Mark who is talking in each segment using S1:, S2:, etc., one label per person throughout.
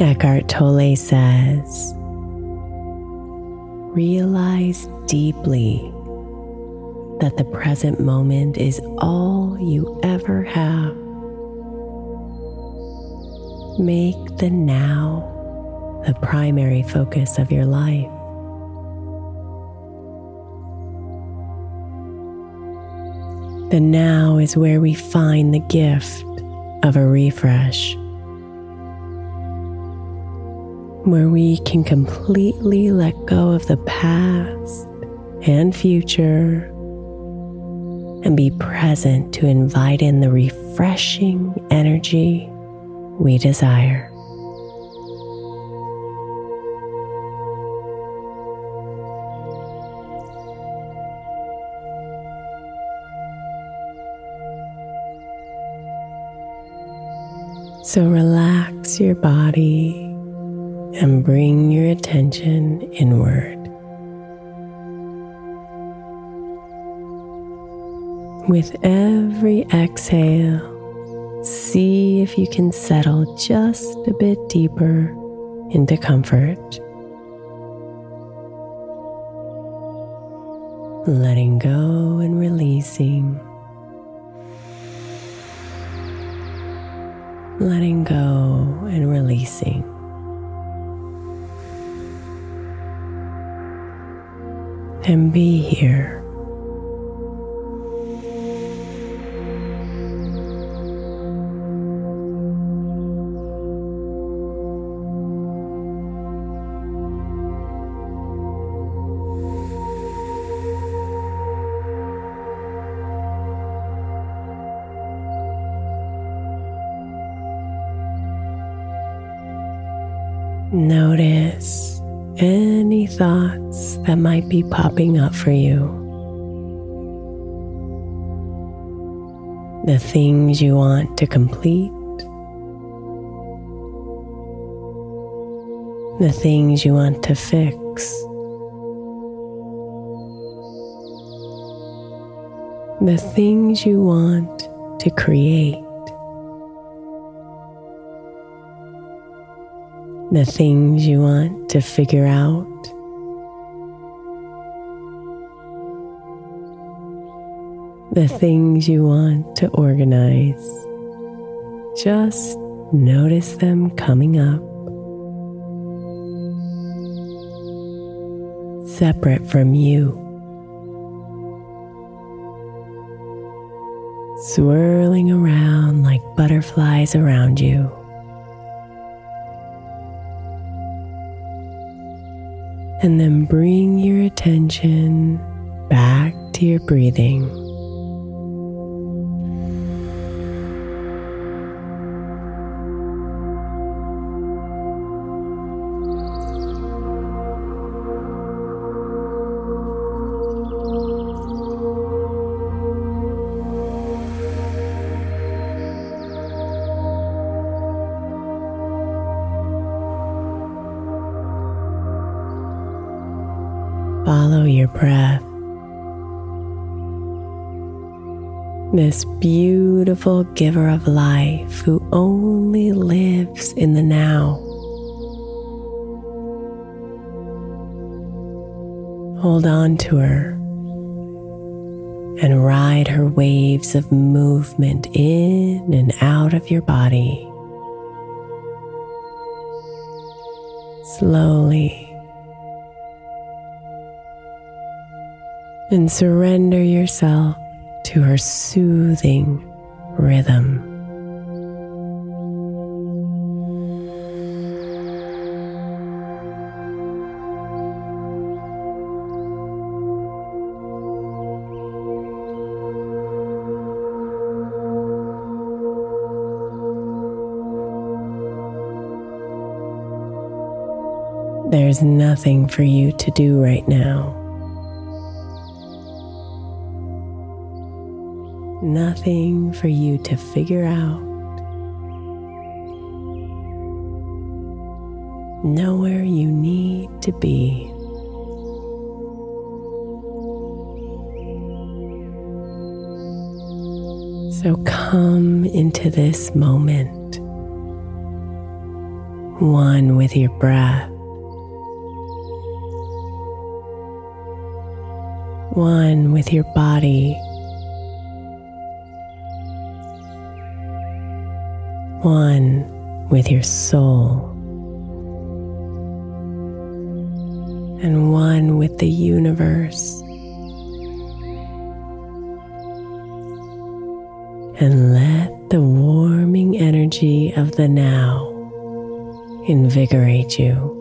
S1: Eckhart Tolle says, Realize deeply that the present moment is all you ever have. Make the now the primary focus of your life. The now is where we find the gift of a refresh where we can completely let go of the past and future and be present to invite in the refreshing energy we desire. So relax your body and bring your attention inward. With every exhale, see if you can settle just a bit deeper into comfort. Letting go and releasing. Letting go and releasing. and be here. Notice any thoughts that might be popping up for you. The things you want to complete, the things you want to fix. The things you want to create. The things you want to figure out. The things you want to organize. Just notice them coming up. Separate from you. Swirling around like butterflies around you. And then bring your attention back to your breathing. Follow your breath. This beautiful giver of life who only lives in the now. Hold on to her and ride her waves of movement in and out of your body. Slowly and surrender yourself to her soothing rhythm. There's nothing for you to do right now. Nothing for you to figure out. Nowhere you need to be. So come into this moment, one with your breath, one with your body one with your soul, and one with the universe. And let the warming energy of the now invigorate you.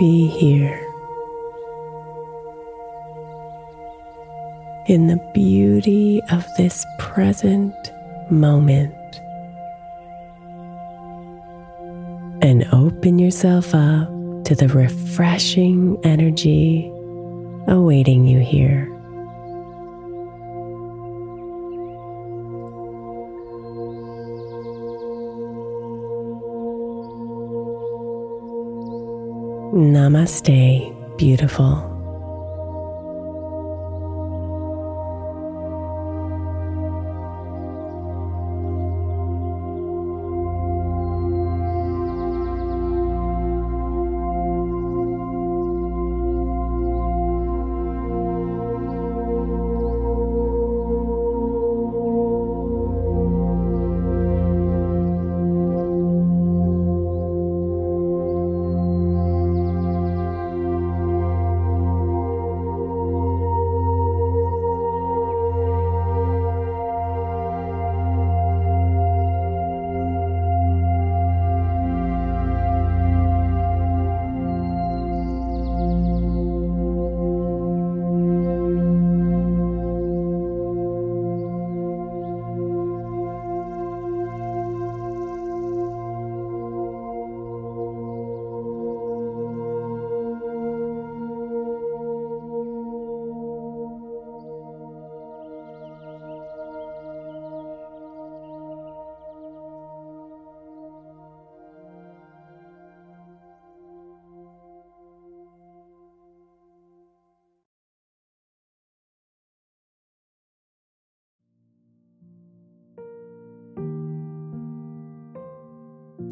S1: Be here in the beauty of this present moment and open yourself up to the refreshing energy awaiting you here. Namaste, beautiful.